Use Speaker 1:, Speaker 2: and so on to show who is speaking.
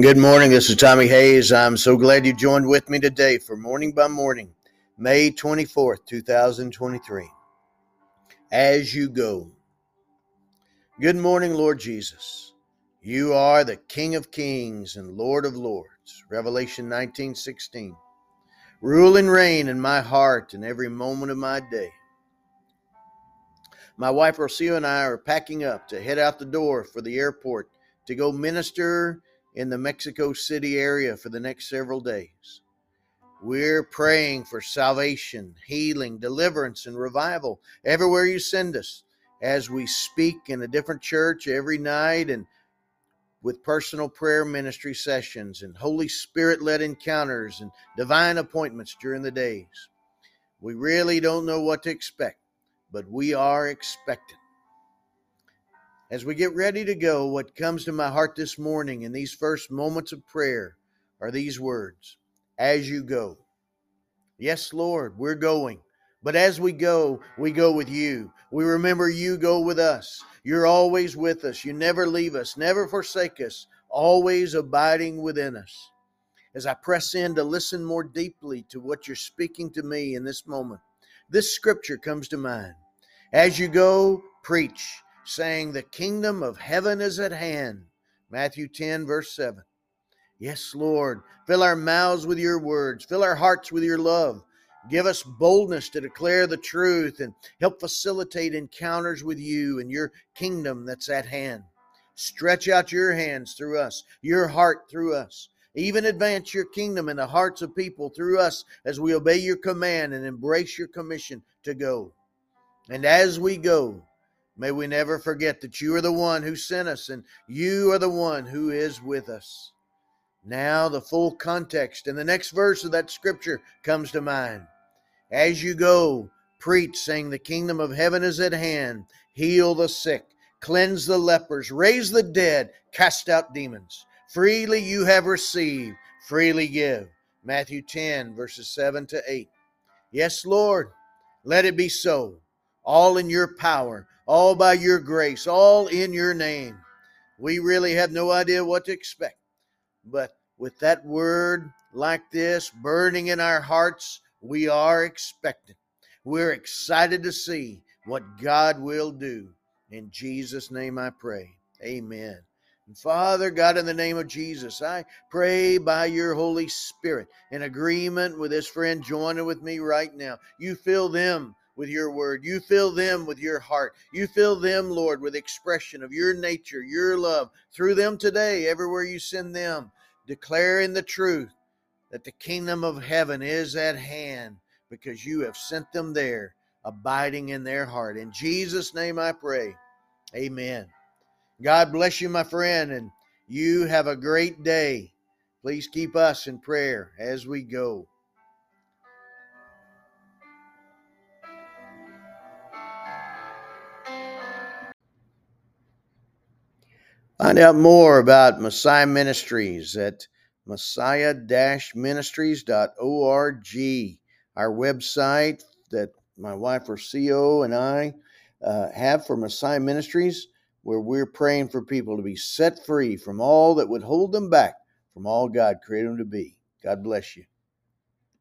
Speaker 1: Good morning. This is Tommy Hays. I'm so glad you joined with me today for Morning by Morning, May 24th, 2023. As you go. Good morning, Lord Jesus. You are the King of Kings and Lord of Lords. Revelation 19:16. Rule and reign in my heart and every moment of my day. My wife Rocio and I are packing up to head out the door for the airport to go minister in the Mexico City area for the next several days. We're praying for salvation, healing, deliverance, and revival everywhere you send us as we speak in a different church every night and with personal prayer ministry sessions and Holy Spirit led encounters and divine appointments during the days. We really don't know what to expect, but we are expectant. As we get ready to go, what comes to my heart this morning in these first moments of prayer are these words As you go. Yes, Lord, we're going. But as we go, we go with you. We remember you go with us. You're always with us. You never leave us, never forsake us, always abiding within us. As I press in to listen more deeply to what you're speaking to me in this moment, this scripture comes to mind. As you go, preach saying, The kingdom of heaven is at hand. Matthew 10, verse 7. Yes, Lord, fill our mouths with your words, fill our hearts with your love. Give us boldness to declare the truth and help facilitate encounters with you and your kingdom that's at hand. Stretch out your hands through us, your heart through us. Even advance your kingdom in the hearts of people through us as we obey your command and embrace your commission to go. And as we go, May we never forget that you are the one who sent us and you are the one who is with us. Now, the full context and the next verse of that scripture comes to mind. As you go, preach, saying, The kingdom of heaven is at hand. Heal the sick, cleanse the lepers, raise the dead, cast out demons. Freely you have received, freely give. Matthew 10, verses 7 to 8. Yes, Lord, let it be so. All in your power all by your grace, all in your name. We really have no idea what to expect. But with that word like this burning in our hearts, we are expectant. We're excited to see what God will do. In Jesus' name I pray. Amen. And Father God, in the name of Jesus, I pray by your Holy Spirit in agreement with this friend joining with me right now. You fill them with your word. You fill them with your heart. You fill them, Lord, with expression of your nature, your love through them today, everywhere you send them, declaring the truth that the kingdom of heaven is at hand because you have sent them there, abiding in their heart. In Jesus' name I pray. Amen. God bless you, my friend, and you have a great day. Please keep us in prayer as we go. Find out more about Messiah Ministries at messiah-ministries.org, our website that my wife Rocio and I uh, have for Messiah Ministries, where we're praying for people to be set free from all that would hold them back from all God created them to be. God bless you.